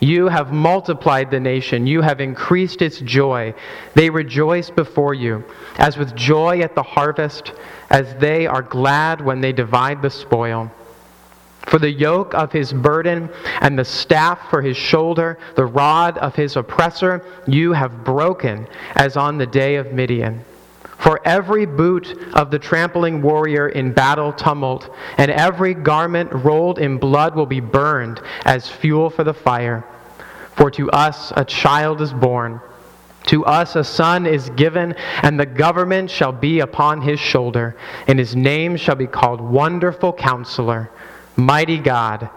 You have multiplied the nation. You have increased its joy. They rejoice before you, as with joy at the harvest, as they are glad when they divide the spoil. For the yoke of his burden and the staff for his shoulder, the rod of his oppressor, you have broken, as on the day of Midian. For every boot of the trampling warrior in battle tumult, and every garment rolled in blood will be burned as fuel for the fire. For to us a child is born, to us a son is given, and the government shall be upon his shoulder, and his name shall be called Wonderful Counselor, Mighty God,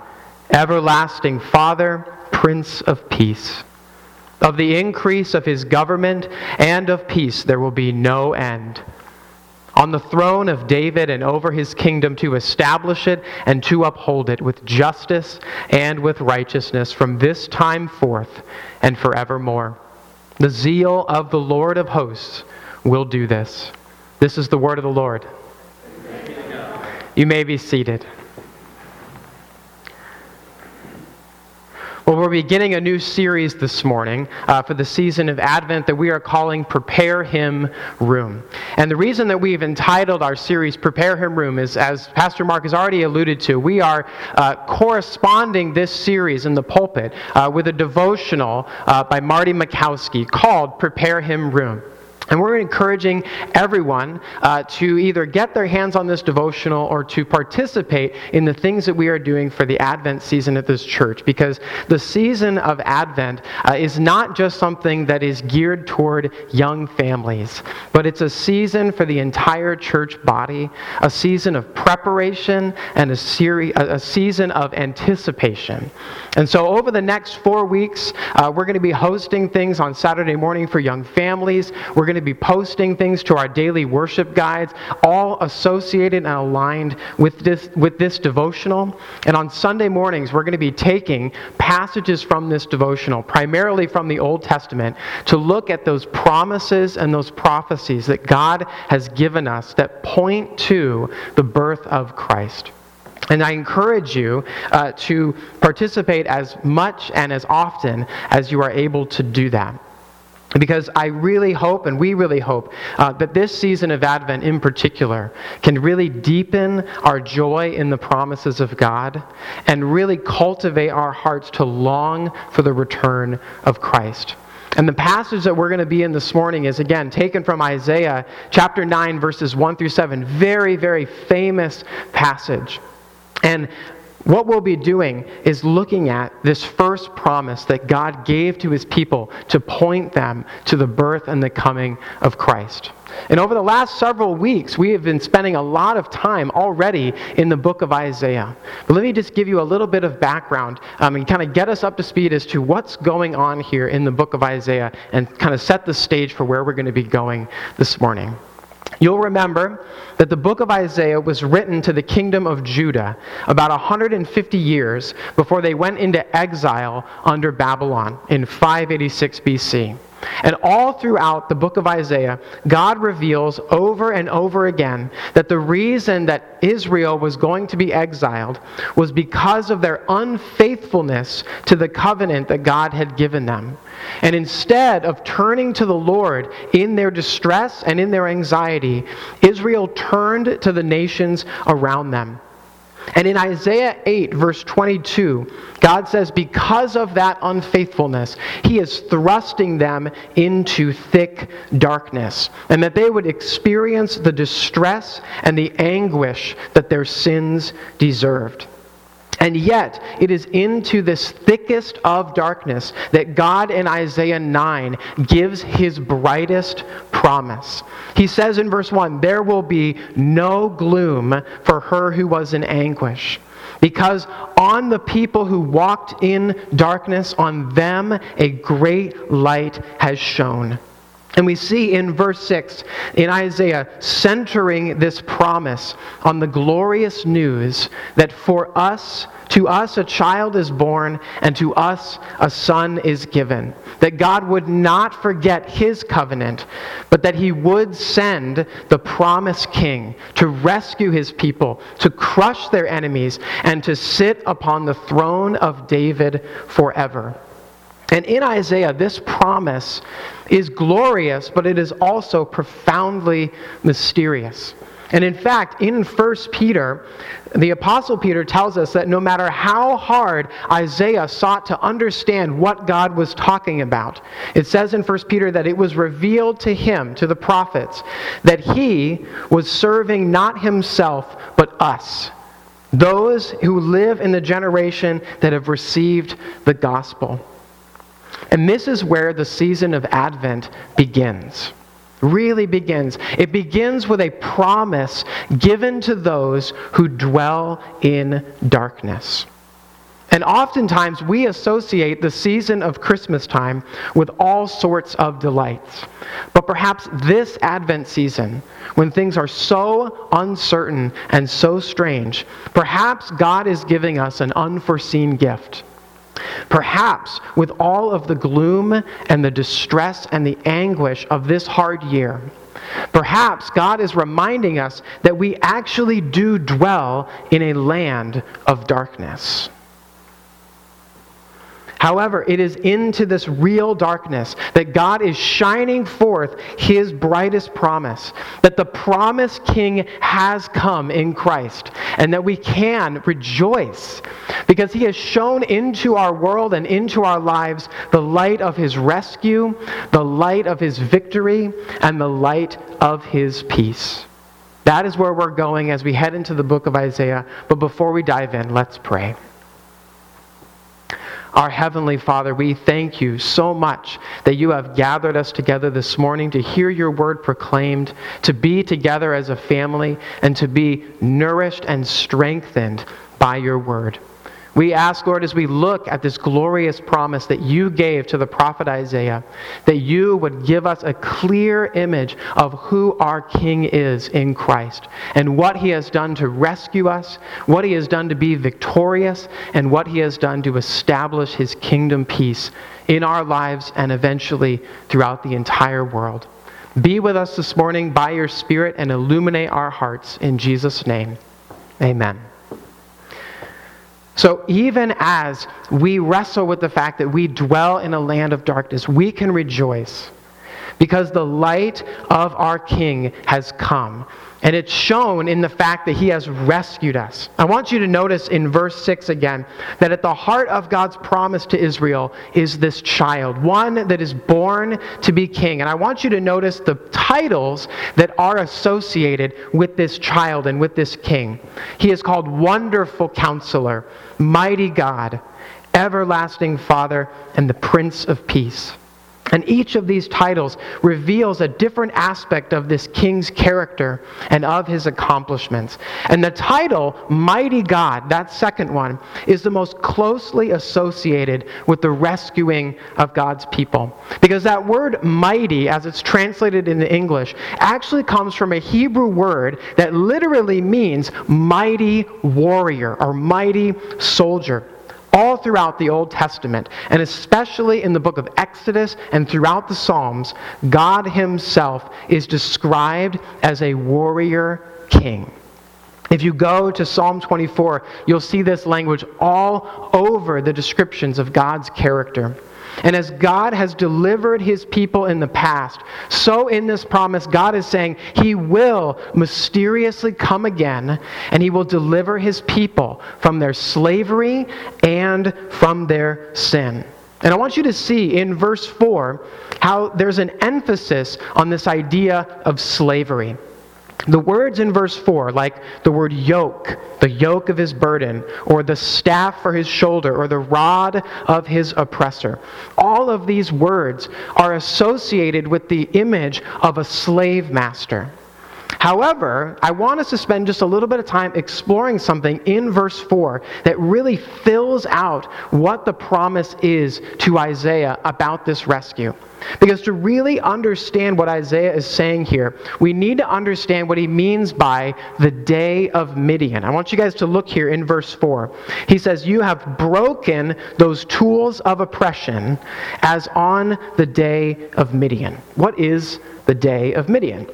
Everlasting Father, Prince of Peace. Of the increase of his government and of peace there will be no end. On the throne of David and over his kingdom to establish it and to uphold it with justice and with righteousness from this time forth and forevermore. The zeal of the Lord of hosts will do this. This is the word of the Lord. You may be seated. Well, we're beginning a new series this morning uh, for the season of Advent that we are calling Prepare Him Room. And the reason that we've entitled our series Prepare Him Room is, as Pastor Mark has already alluded to, we are uh, corresponding this series in the pulpit uh, with a devotional uh, by Marty Machowski called Prepare Him Room. And we're encouraging everyone uh, to either get their hands on this devotional or to participate in the things that we are doing for the Advent season at this church. Because the season of Advent uh, is not just something that is geared toward young families, but it's a season for the entire church body, a season of preparation and a, seri- a season of anticipation. And so, over the next four weeks, uh, we're going to be hosting things on Saturday morning for young families. We're going to be posting things to our daily worship guides, all associated and aligned with this, with this devotional. And on Sunday mornings, we're going to be taking passages from this devotional, primarily from the Old Testament, to look at those promises and those prophecies that God has given us that point to the birth of Christ. And I encourage you uh, to participate as much and as often as you are able to do that. Because I really hope, and we really hope, uh, that this season of Advent in particular can really deepen our joy in the promises of God and really cultivate our hearts to long for the return of Christ. And the passage that we're going to be in this morning is again taken from Isaiah chapter 9, verses 1 through 7. Very, very famous passage. And what we'll be doing is looking at this first promise that God gave to his people to point them to the birth and the coming of Christ. And over the last several weeks, we have been spending a lot of time already in the book of Isaiah. But let me just give you a little bit of background um, and kind of get us up to speed as to what's going on here in the book of Isaiah and kind of set the stage for where we're going to be going this morning. You'll remember that the book of Isaiah was written to the kingdom of Judah about 150 years before they went into exile under Babylon in 586 BC. And all throughout the book of Isaiah, God reveals over and over again that the reason that Israel was going to be exiled was because of their unfaithfulness to the covenant that God had given them. And instead of turning to the Lord in their distress and in their anxiety, Israel turned to the nations around them. And in Isaiah 8, verse 22, God says, because of that unfaithfulness, He is thrusting them into thick darkness, and that they would experience the distress and the anguish that their sins deserved. And yet, it is into this thickest of darkness that God in Isaiah 9 gives his brightest promise. He says in verse 1 There will be no gloom for her who was in anguish. because on the people who walked in darkness, on them a great light has shone. And we see in verse 6 in Isaiah centering this promise on the glorious news that for us, to us a child is born, and to us a son is given. That God would not forget his covenant, but that he would send the promised king to rescue his people, to crush their enemies, and to sit upon the throne of David forever. And in Isaiah, this promise is glorious, but it is also profoundly mysterious. And in fact, in 1 Peter, the Apostle Peter tells us that no matter how hard Isaiah sought to understand what God was talking about, it says in 1 Peter that it was revealed to him, to the prophets, that he was serving not himself, but us, those who live in the generation that have received the gospel. And this is where the season of Advent begins. Really begins. It begins with a promise given to those who dwell in darkness. And oftentimes we associate the season of Christmas time with all sorts of delights. But perhaps this Advent season, when things are so uncertain and so strange, perhaps God is giving us an unforeseen gift Perhaps with all of the gloom and the distress and the anguish of this hard year, perhaps God is reminding us that we actually do dwell in a land of darkness. However, it is into this real darkness that God is shining forth his brightest promise that the promised king has come in Christ and that we can rejoice because he has shone into our world and into our lives the light of his rescue, the light of his victory, and the light of his peace. That is where we're going as we head into the book of Isaiah. But before we dive in, let's pray. Our Heavenly Father, we thank you so much that you have gathered us together this morning to hear your word proclaimed, to be together as a family, and to be nourished and strengthened by your word. We ask, Lord, as we look at this glorious promise that you gave to the prophet Isaiah, that you would give us a clear image of who our King is in Christ and what he has done to rescue us, what he has done to be victorious, and what he has done to establish his kingdom peace in our lives and eventually throughout the entire world. Be with us this morning by your Spirit and illuminate our hearts. In Jesus' name, amen. So, even as we wrestle with the fact that we dwell in a land of darkness, we can rejoice because the light of our King has come. And it's shown in the fact that he has rescued us. I want you to notice in verse 6 again that at the heart of God's promise to Israel is this child, one that is born to be king. And I want you to notice the titles that are associated with this child and with this king. He is called Wonderful Counselor, Mighty God, Everlasting Father, and the Prince of Peace. And each of these titles reveals a different aspect of this king's character and of his accomplishments. And the title, Mighty God, that second one, is the most closely associated with the rescuing of God's people. Because that word mighty, as it's translated into English, actually comes from a Hebrew word that literally means mighty warrior or mighty soldier all throughout the Old Testament, and especially in the book of Exodus and throughout the Psalms, God Himself is described as a warrior king. If you go to Psalm 24, you'll see this language all over the descriptions of God's character. And as God has delivered his people in the past, so in this promise, God is saying he will mysteriously come again and he will deliver his people from their slavery and from their sin. And I want you to see in verse 4 how there's an emphasis on this idea of slavery. The words in verse 4, like the word yoke, the yoke of his burden, or the staff for his shoulder, or the rod of his oppressor, all of these words are associated with the image of a slave master. However, I want us to spend just a little bit of time exploring something in verse 4 that really fills out what the promise is to Isaiah about this rescue. Because to really understand what Isaiah is saying here, we need to understand what he means by the day of Midian. I want you guys to look here in verse 4. He says, You have broken those tools of oppression as on the day of Midian. What is the day of Midian?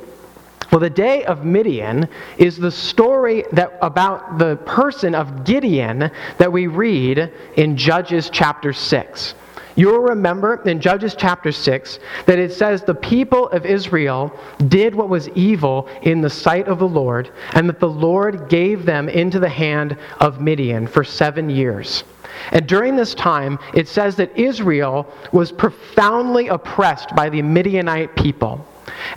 Well, the day of Midian is the story that, about the person of Gideon that we read in Judges chapter 6. You'll remember in Judges chapter 6 that it says the people of Israel did what was evil in the sight of the Lord, and that the Lord gave them into the hand of Midian for seven years. And during this time, it says that Israel was profoundly oppressed by the Midianite people.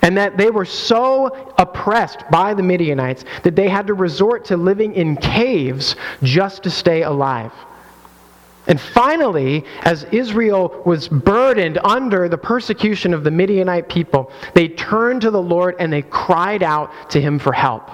And that they were so oppressed by the Midianites that they had to resort to living in caves just to stay alive. And finally, as Israel was burdened under the persecution of the Midianite people, they turned to the Lord and they cried out to him for help.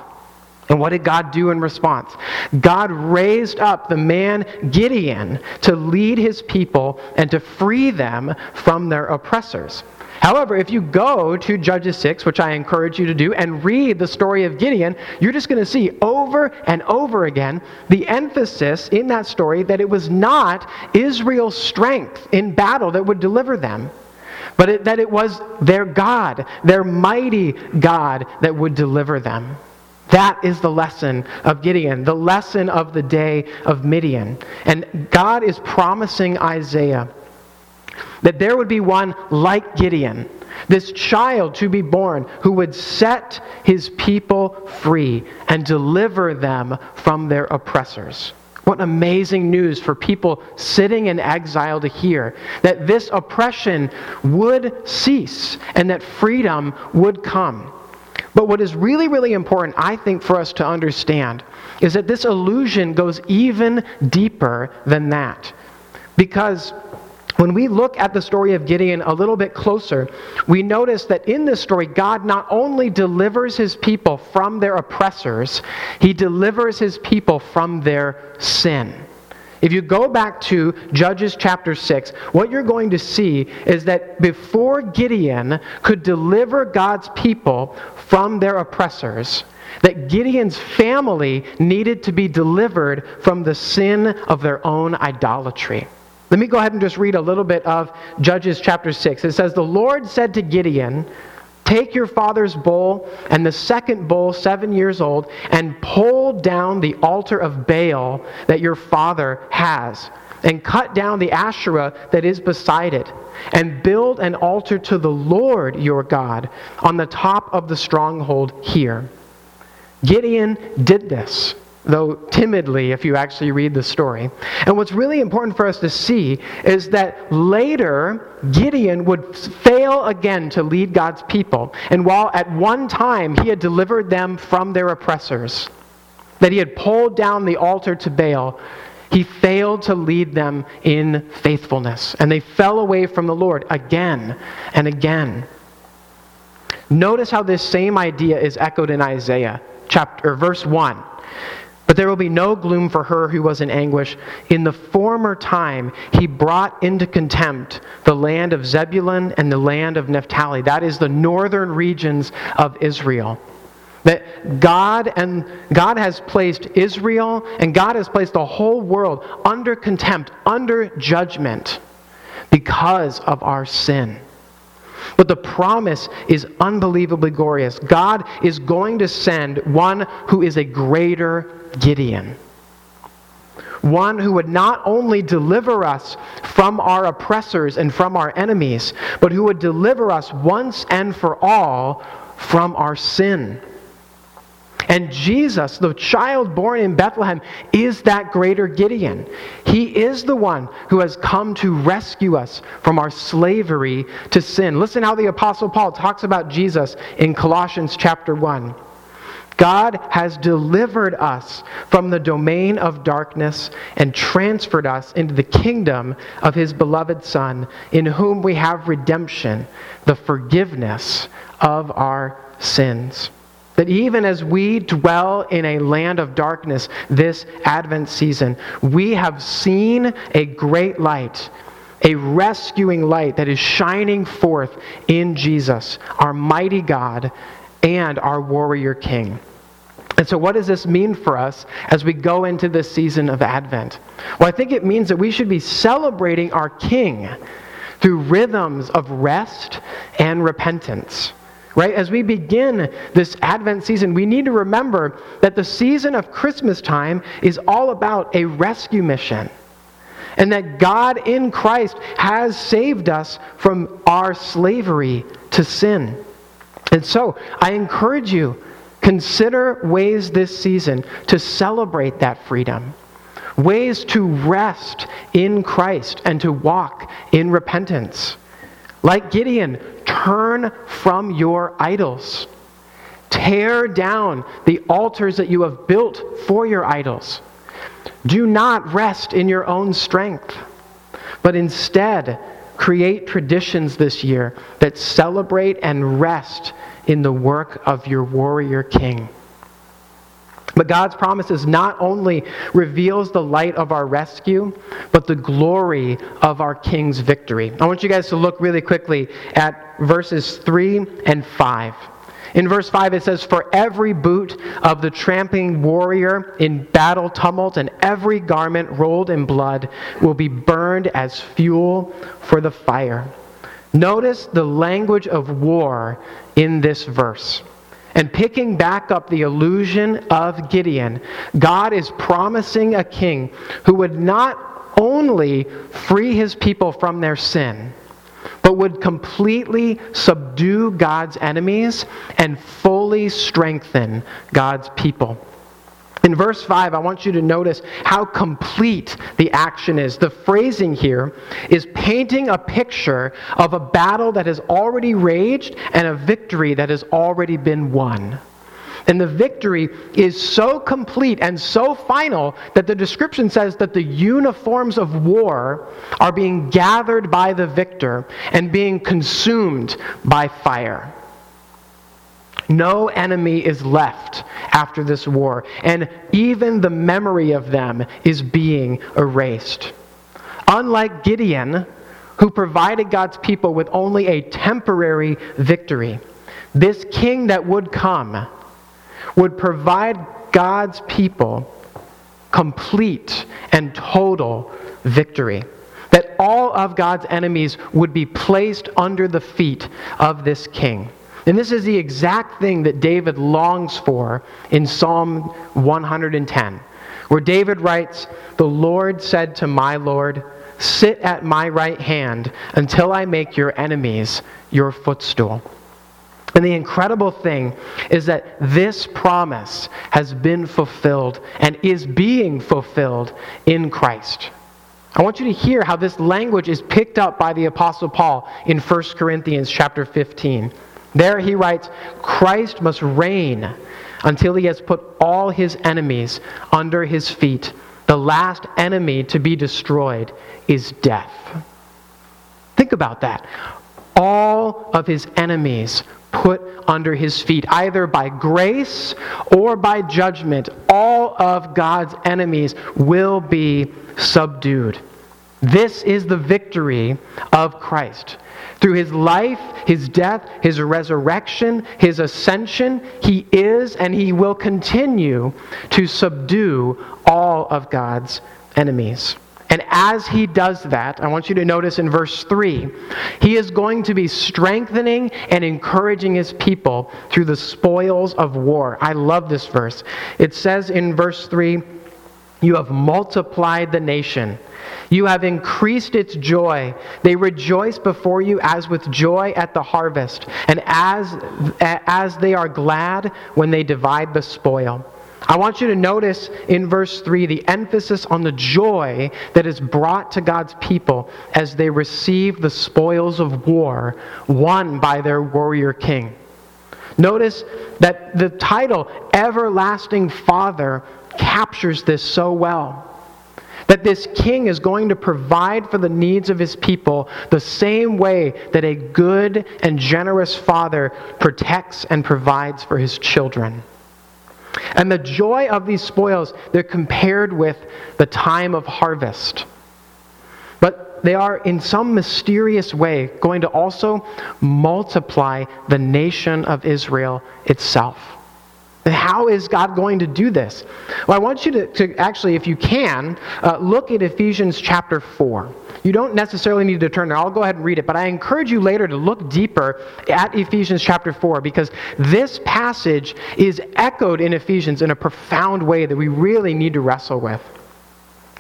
And what did God do in response? God raised up the man Gideon to lead his people and to free them from their oppressors. However, if you go to Judges 6, which I encourage you to do, and read the story of Gideon, you're just going to see over and over again the emphasis in that story that it was not Israel's strength in battle that would deliver them, but it, that it was their God, their mighty God, that would deliver them. That is the lesson of Gideon, the lesson of the day of Midian. And God is promising Isaiah that there would be one like Gideon, this child to be born, who would set his people free and deliver them from their oppressors. What amazing news for people sitting in exile to hear that this oppression would cease and that freedom would come. But what is really, really important, I think, for us to understand is that this illusion goes even deeper than that. Because when we look at the story of Gideon a little bit closer, we notice that in this story, God not only delivers his people from their oppressors, he delivers his people from their sin. If you go back to Judges chapter 6, what you're going to see is that before Gideon could deliver God's people from their oppressors, that Gideon's family needed to be delivered from the sin of their own idolatry. Let me go ahead and just read a little bit of Judges chapter 6. It says, The Lord said to Gideon, Take your father's bull and the second bull, seven years old, and pull down the altar of Baal that your father has, and cut down the Asherah that is beside it, and build an altar to the Lord your God on the top of the stronghold here. Gideon did this though timidly if you actually read the story. And what's really important for us to see is that later Gideon would fail again to lead God's people. And while at one time he had delivered them from their oppressors, that he had pulled down the altar to Baal, he failed to lead them in faithfulness. And they fell away from the Lord again and again. Notice how this same idea is echoed in Isaiah chapter verse 1. But there will be no gloom for her who was in anguish. In the former time, he brought into contempt the land of Zebulun and the land of Naphtali. That is the northern regions of Israel. That God and God has placed Israel and God has placed the whole world under contempt, under judgment because of our sin. But the promise is unbelievably glorious. God is going to send one who is a greater Gideon. One who would not only deliver us from our oppressors and from our enemies, but who would deliver us once and for all from our sin. And Jesus, the child born in Bethlehem, is that greater Gideon. He is the one who has come to rescue us from our slavery to sin. Listen how the Apostle Paul talks about Jesus in Colossians chapter 1. God has delivered us from the domain of darkness and transferred us into the kingdom of his beloved Son, in whom we have redemption, the forgiveness of our sins. that even as we dwell in a land of darkness this Advent season, we have seen a great light, a rescuing light that is shining forth in Jesus, our mighty God and our warrior King. And so, what does this mean for us as we go into this season of Advent? Well, I think it means that we should be celebrating our King through rhythms of rest and repentance. Right? As we begin this Advent season, we need to remember that the season of Christmas time is all about a rescue mission. And that God in Christ has saved us from our slavery to sin. And so, I encourage you, consider ways this season to celebrate that freedom ways to rest in Christ and to walk in repentance. Like Gideon, turn from your idols. Tear down the altars that you have built for your idols. Do not rest in your own strength, but instead create traditions this year that celebrate and rest in the work of your warrior king. But God's promises not only reveals the light of our rescue, but the glory of our King's victory. I want you guys to look really quickly at verses 3 and 5. In verse 5, it says, For every boot of the tramping warrior in battle tumult and every garment rolled in blood will be burned as fuel for the fire. Notice the language of war in this verse. And picking back up the illusion of Gideon, God is promising a king who would not only free his people from their sin, but would completely subdue God's enemies and fully strengthen God's people. In verse 5, I want you to notice how complete the action is. The phrasing here is painting a picture of a battle that has already raged and a victory that has already been won. And the victory is so complete and so final that the description says that the uniforms of war are being gathered by the victor and being consumed by fire. No enemy is left after this war, and even the memory of them is being erased. Unlike Gideon, who provided God's people with only a temporary victory, this king that would come would provide God's people complete and total victory. That all of God's enemies would be placed under the feet of this king. And this is the exact thing that David longs for in Psalm 110, where David writes, The Lord said to my Lord, Sit at my right hand until I make your enemies your footstool. And the incredible thing is that this promise has been fulfilled and is being fulfilled in Christ. I want you to hear how this language is picked up by the apostle Paul in 1 Corinthians chapter 15. There he writes, Christ must reign until he has put all his enemies under his feet. The last enemy to be destroyed is death. Think about that. All of his enemies put under his feet, either by grace or by judgment. All of God's enemies will be subdued. This is the victory of Christ. Through his life, his death, his resurrection, his ascension, he is and he will continue to subdue all of God's enemies. And as he does that, I want you to notice in verse 3, he is going to be strengthening and encouraging his people through the spoils of war. I love this verse. It says in verse 3, You have multiplied the nation you have increased its joy. They rejoice before you as with joy at the harvest, and as, as they are glad when they divide the spoil. I want you to notice in verse 3 the emphasis on the joy that is brought to God's people as they receive the spoils of war won by their warrior king. Notice that the title, Everlasting Father, captures this so well That this king is going to provide for the needs of his people the same way that a good and generous father protects and provides for his children. And the joy of these spoils, they're compared with the time of harvest. But they are, in some mysterious way, going to also multiply the nation of Israel itself. How is God going to do this? Well, I want you to, to actually, if you can, uh, look at Ephesians chapter 4. You don't necessarily need to turn there. I'll go ahead and read it, but I encourage you later to look deeper at Ephesians chapter 4 because this passage is echoed in Ephesians in a profound way that we really need to wrestle with.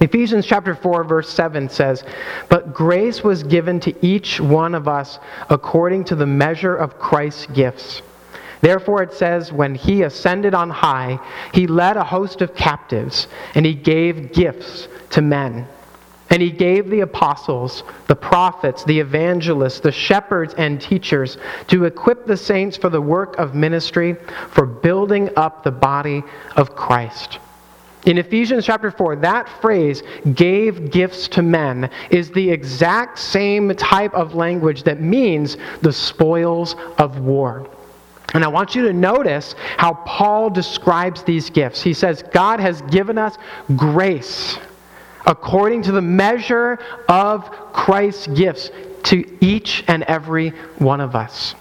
Ephesians chapter 4 verse 7 says, "But grace was given to each one of us according to the measure of Christ's gifts." Therefore, it says, when he ascended on high, he led a host of captives, and he gave gifts to men. And he gave the apostles, the prophets, the evangelists, the shepherds, and teachers to equip the saints for the work of ministry, for building up the body of Christ. In Ephesians chapter 4, that phrase, gave gifts to men, is the exact same type of language that means the spoils of war. And I want you to notice how Paul describes these gifts. He says, God has given us grace according to the measure of Christ's gifts to each and every one of us.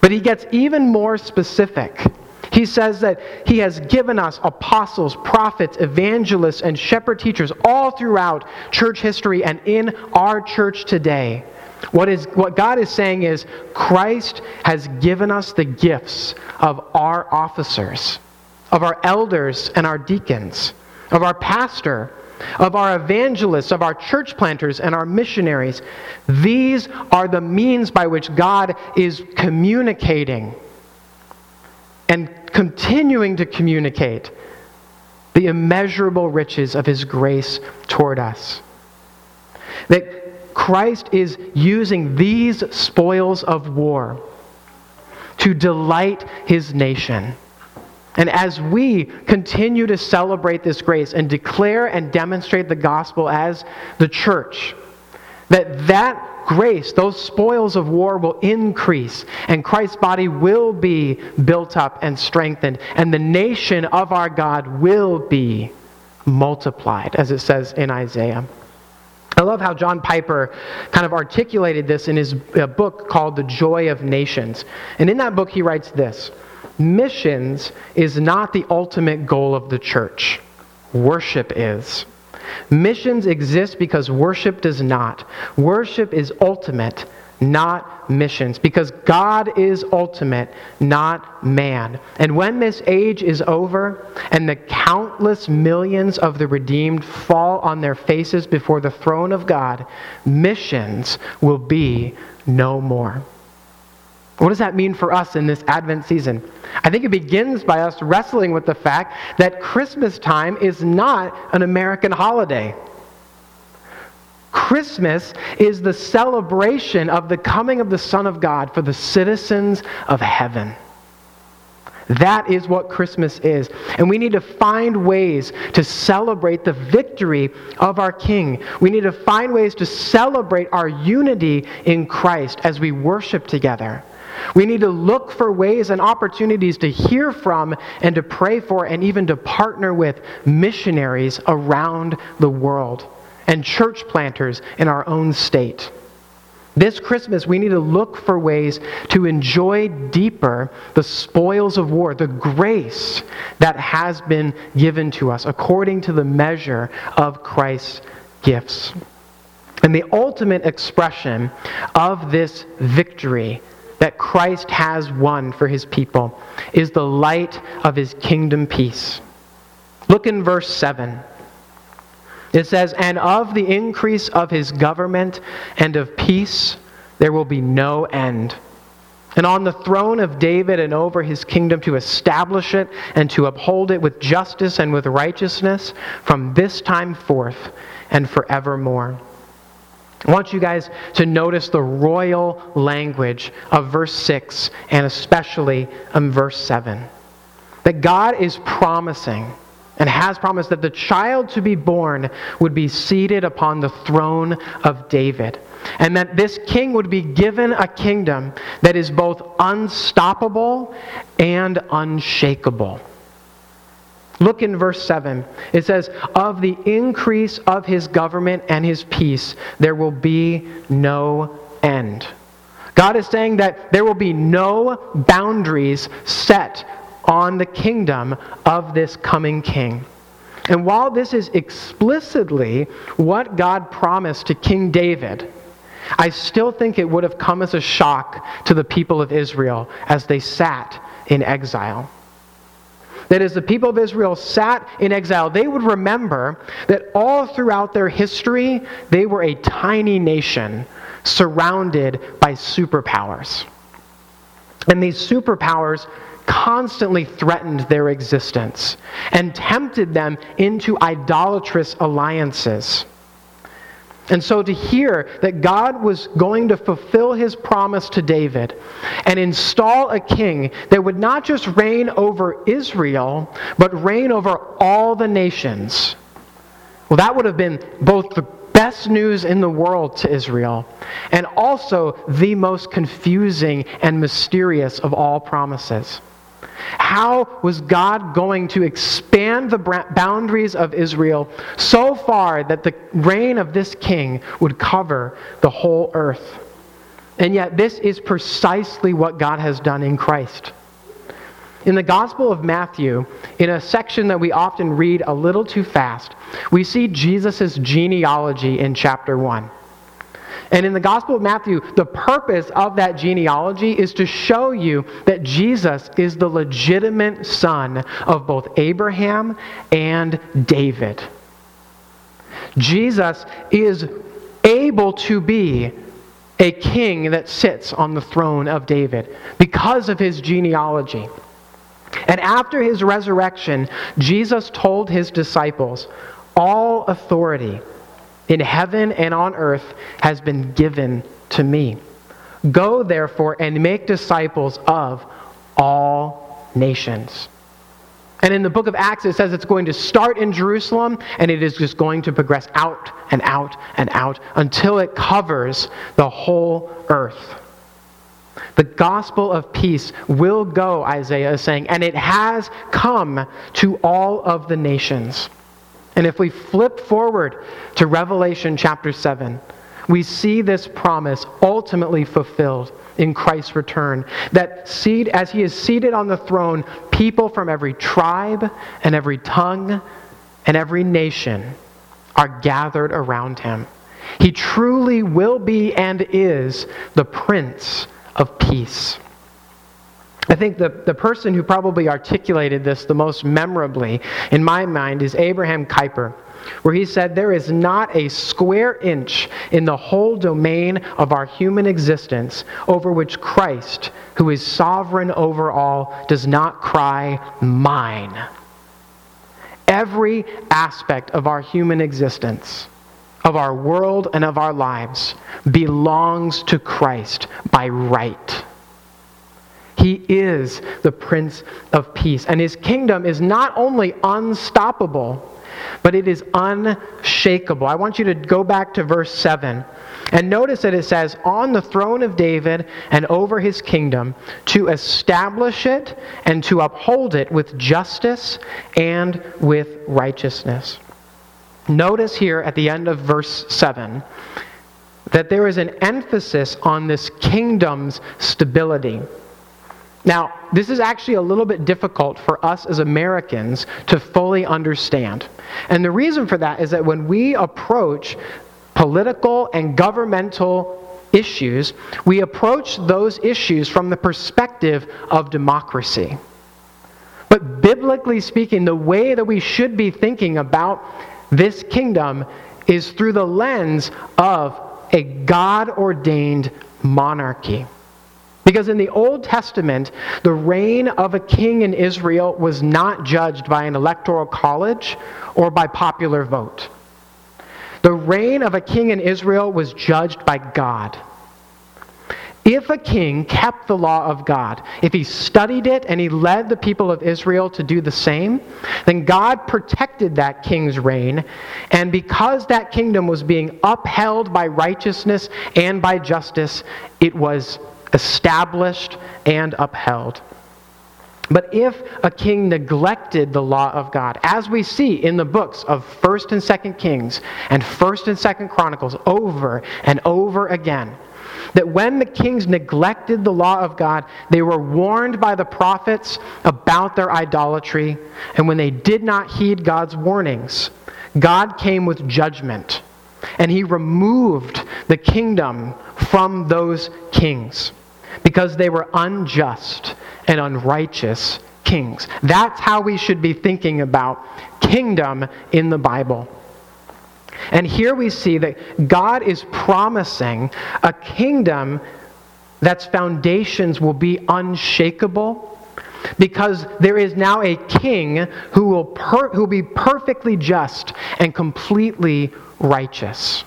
But he gets even more specific. He says that he has given us apostles, prophets, evangelists, and shepherd teachers all throughout church history and in our church today what, is, what God is saying is, Christ has given us the gifts of our officers, of our elders and our deacons, of our pastor, of our evangelists, of our church planters, and our missionaries. These are the means by which God is communicating and continuing to communicate the immeasurable riches of His grace toward us. That Christ is using these spoils of war to delight his nation. And as we continue to celebrate this grace and declare and demonstrate the gospel as the church, that that grace, those spoils of war will increase, and Christ's body will be built up and strengthened, and the nation of our God will be multiplied, as it says in Isaiah. I love how John Piper kind of articulated this in his uh, book called The Joy of Nations. And in that book, he writes this Missions is not the ultimate goal of the church, worship is. Missions exist because worship does not. Worship is ultimate, not missions, because God is ultimate, not man. And when this age is over and the countless millions of the redeemed fall on their faces before the throne of God, missions will be no more. What does that mean for us in this Advent season? I think it begins by us wrestling with the fact that Christmas time is not an American holiday. Christmas is the celebration of the coming of the Son of God for the citizens of heaven. That is what Christmas is. And we need to find ways to celebrate the victory of our King. We need to find ways to celebrate our unity in Christ as we worship together. We need to look for ways and opportunities to hear from and to pray for and even to partner with missionaries around the world and church planters in our own state. This Christmas, we need to look for ways to enjoy deeper the spoils of war, the grace that has been given to us according to the measure of Christ's gifts. And the ultimate expression of this victory that Christ has won for his people is the light of his kingdom peace. Look in verse 7. It says, And of the increase of his government and of peace there will be no end. And on the throne of David and over his kingdom to establish it and to uphold it with justice and with righteousness from this time forth and forevermore. I want you guys to notice the royal language of verse 6 and especially in verse 7. That God is promising and has promised that the child to be born would be seated upon the throne of David, and that this king would be given a kingdom that is both unstoppable and unshakable. Look in verse 7. It says, Of the increase of his government and his peace, there will be no end. God is saying that there will be no boundaries set on the kingdom of this coming king. And while this is explicitly what God promised to King David, I still think it would have come as a shock to the people of Israel as they sat in exile. That as the people of Israel sat in exile, they would remember that all throughout their history, they were a tiny nation surrounded by superpowers. And these superpowers constantly threatened their existence and tempted them into idolatrous alliances. And so to hear that God was going to fulfill his promise to David and install a king that would not just reign over Israel, but reign over all the nations, well, that would have been both the best news in the world to Israel and also the most confusing and mysterious of all promises. How was God going to expand the boundaries of Israel so far that the reign of this king would cover the whole earth? And yet, this is precisely what God has done in Christ. In the Gospel of Matthew, in a section that we often read a little too fast, we see Jesus' genealogy in chapter 1. And in the Gospel of Matthew, the purpose of that genealogy is to show you that Jesus is the legitimate son of both Abraham and David. Jesus is able to be a king that sits on the throne of David because of his genealogy. And after his resurrection, Jesus told his disciples, All authority in heaven and on earth has been given to me. Go, therefore, and make disciples of all nations. And in the book of Acts, it says it's going to start in Jerusalem and it is just going to progress out and out and out until it covers the whole earth. The gospel of peace will go, Isaiah is saying, and it has come to all of the nations. And if we flip forward to Revelation chapter 7, we see this promise ultimately fulfilled in Christ's return. That seed, as he is seated on the throne, people from every tribe and every tongue and every nation are gathered around him. He truly will be and is the Prince of Peace. I think the, the person who probably articulated this the most memorably in my mind is Abraham Kuyper, where he said, There is not a square inch in the whole domain of our human existence over which Christ, who is sovereign over all, does not cry, Mine. Every aspect of our human existence, of our world, and of our lives belongs to Christ by right. He is the Prince of Peace. And his kingdom is not only unstoppable, but it is unshakable. I want you to go back to verse 7 and notice that it says, On the throne of David and over his kingdom, to establish it and to uphold it with justice and with righteousness. Notice here at the end of verse 7 that there is an emphasis on this kingdom's stability. Now, this is actually a little bit difficult for us as Americans to fully understand. And the reason for that is that when we approach political and governmental issues, we approach those issues from the perspective of democracy. But biblically speaking, the way that we should be thinking about this kingdom is through the lens of a God ordained monarchy. Because in the Old Testament, the reign of a king in Israel was not judged by an electoral college or by popular vote. The reign of a king in Israel was judged by God. If a king kept the law of God, if he studied it and he led the people of Israel to do the same, then God protected that king's reign. And because that kingdom was being upheld by righteousness and by justice, it was established and upheld. But if a king neglected the law of God, as we see in the books of 1st and 2nd Kings and 1st and 2nd Chronicles over and over again, that when the kings neglected the law of God, they were warned by the prophets about their idolatry, and when they did not heed God's warnings, God came with judgment, and he removed the kingdom from those kings because they were unjust and unrighteous kings. That's how we should be thinking about kingdom in the Bible. And here we see that God is promising a kingdom that's foundations will be unshakable because there is now a king who will, per- who will be perfectly just and completely righteous,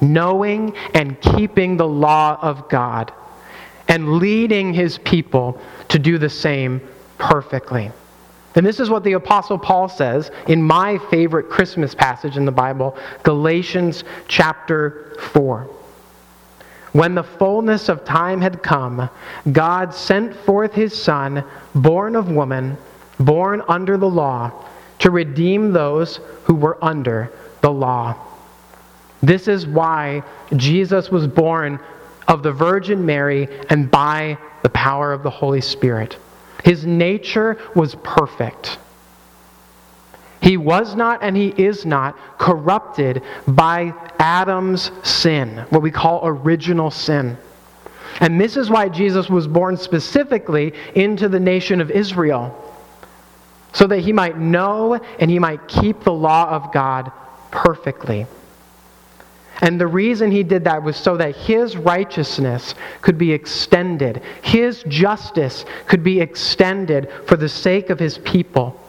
knowing and keeping the law of God and leading his people to do the same perfectly. And this is what the Apostle Paul says in my favorite Christmas passage in the Bible, Galatians chapter 4. When the fullness of time had come, God sent forth his Son, born of woman, born under the law, to redeem those who were under the law. This is why Jesus was born of the Virgin Mary and by the power of the Holy Spirit. His nature was perfect. He was not and he is not corrupted by Adam's sin, what we call original sin. And this is why Jesus was born specifically into the nation of Israel, so that he might know and he might keep the law of God perfectly. And the reason he did that was so that his righteousness could be extended, his justice could be extended for the sake of his people.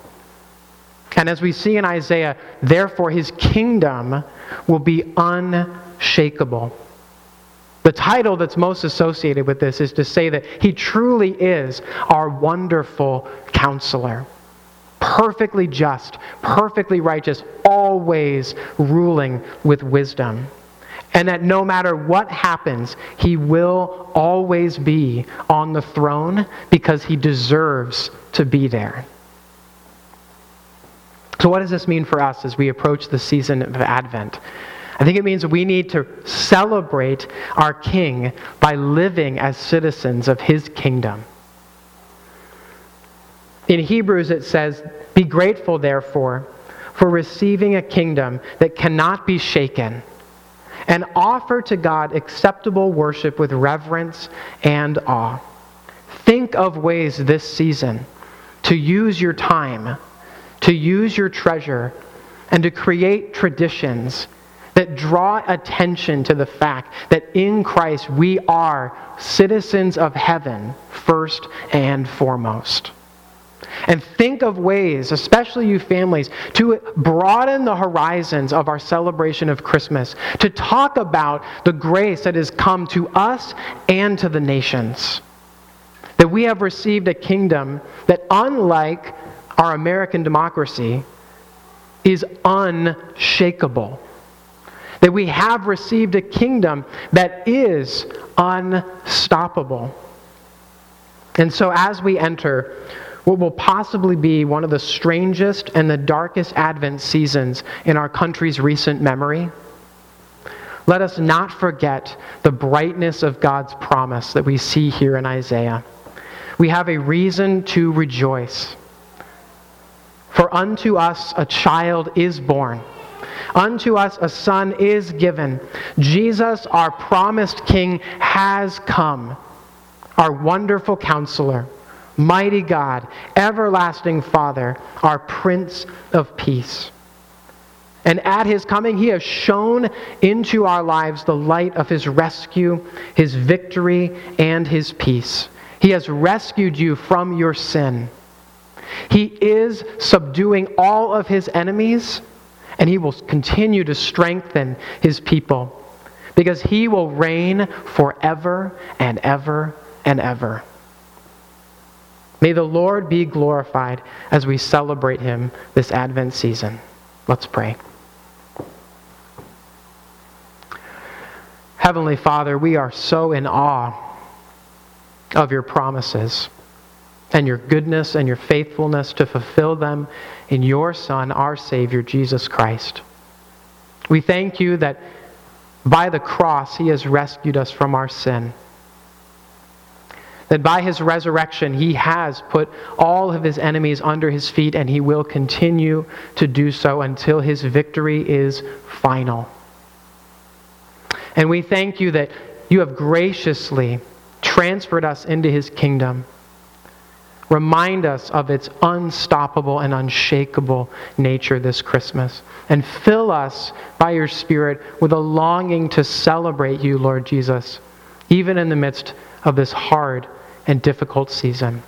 And as we see in Isaiah, therefore his kingdom will be unshakable. The title that's most associated with this is to say that he truly is our wonderful counselor perfectly just, perfectly righteous, always ruling with wisdom and that no matter what happens, he will always be on the throne because he deserves to be there. So, what does this mean for us as we approach the season of Advent? I think it means we need to celebrate our King by living as citizens of his kingdom. In Hebrews, it says, Be grateful, therefore, for receiving a kingdom that cannot be shaken and offer to God acceptable worship with reverence and awe. Think of ways this season to use your time, to use your treasure, and to create traditions that draw attention to the fact that in Christ we are citizens of heaven first and foremost. And think of ways, especially you families, to broaden the horizons of our celebration of Christmas, to talk about the grace that has come to us and to the nations. That we have received a kingdom that, unlike our American democracy, is unshakable. That we have received a kingdom that is unstoppable. And so, as we enter, what will possibly be one of the strangest and the darkest Advent seasons in our country's recent memory, let us not forget the brightness of God's promise that we see here in Isaiah. We have a reason to rejoice. For unto us a child is born. Unto us a son is given. Jesus, our promised King, has come, our wonderful counselor mighty God, everlasting Father, our Prince of Peace. And at his coming, he has shone into our lives the light of his rescue, his victory, and his peace. He has rescued you from your sin. He is subduing all of his enemies, and he will continue to strengthen his people. because he will reign forever and ever and ever. May the Lord be glorified as we celebrate him this Advent season. Let's pray. Heavenly Father, we are so in awe of your promises and your goodness and your faithfulness to fulfill them in your Son, our Savior, Jesus Christ. We thank you that by the cross he has rescued us from our sin. That by his resurrection he has put all of his enemies under his feet and he will continue to do so until his victory is final. And we thank you that you have graciously transferred us into his kingdom Remind us of its unstoppable and unshakable nature this Christmas. And fill us by your Spirit with a longing to celebrate you, Lord Jesus, even in the midst of this hard and difficult season.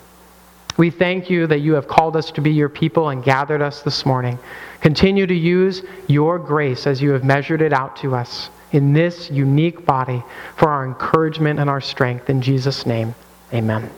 We thank you that you have called us to be your people and gathered us this morning. Continue to use your grace as you have measured it out to us in this unique body for our encouragement and our strength. In Jesus' name, amen.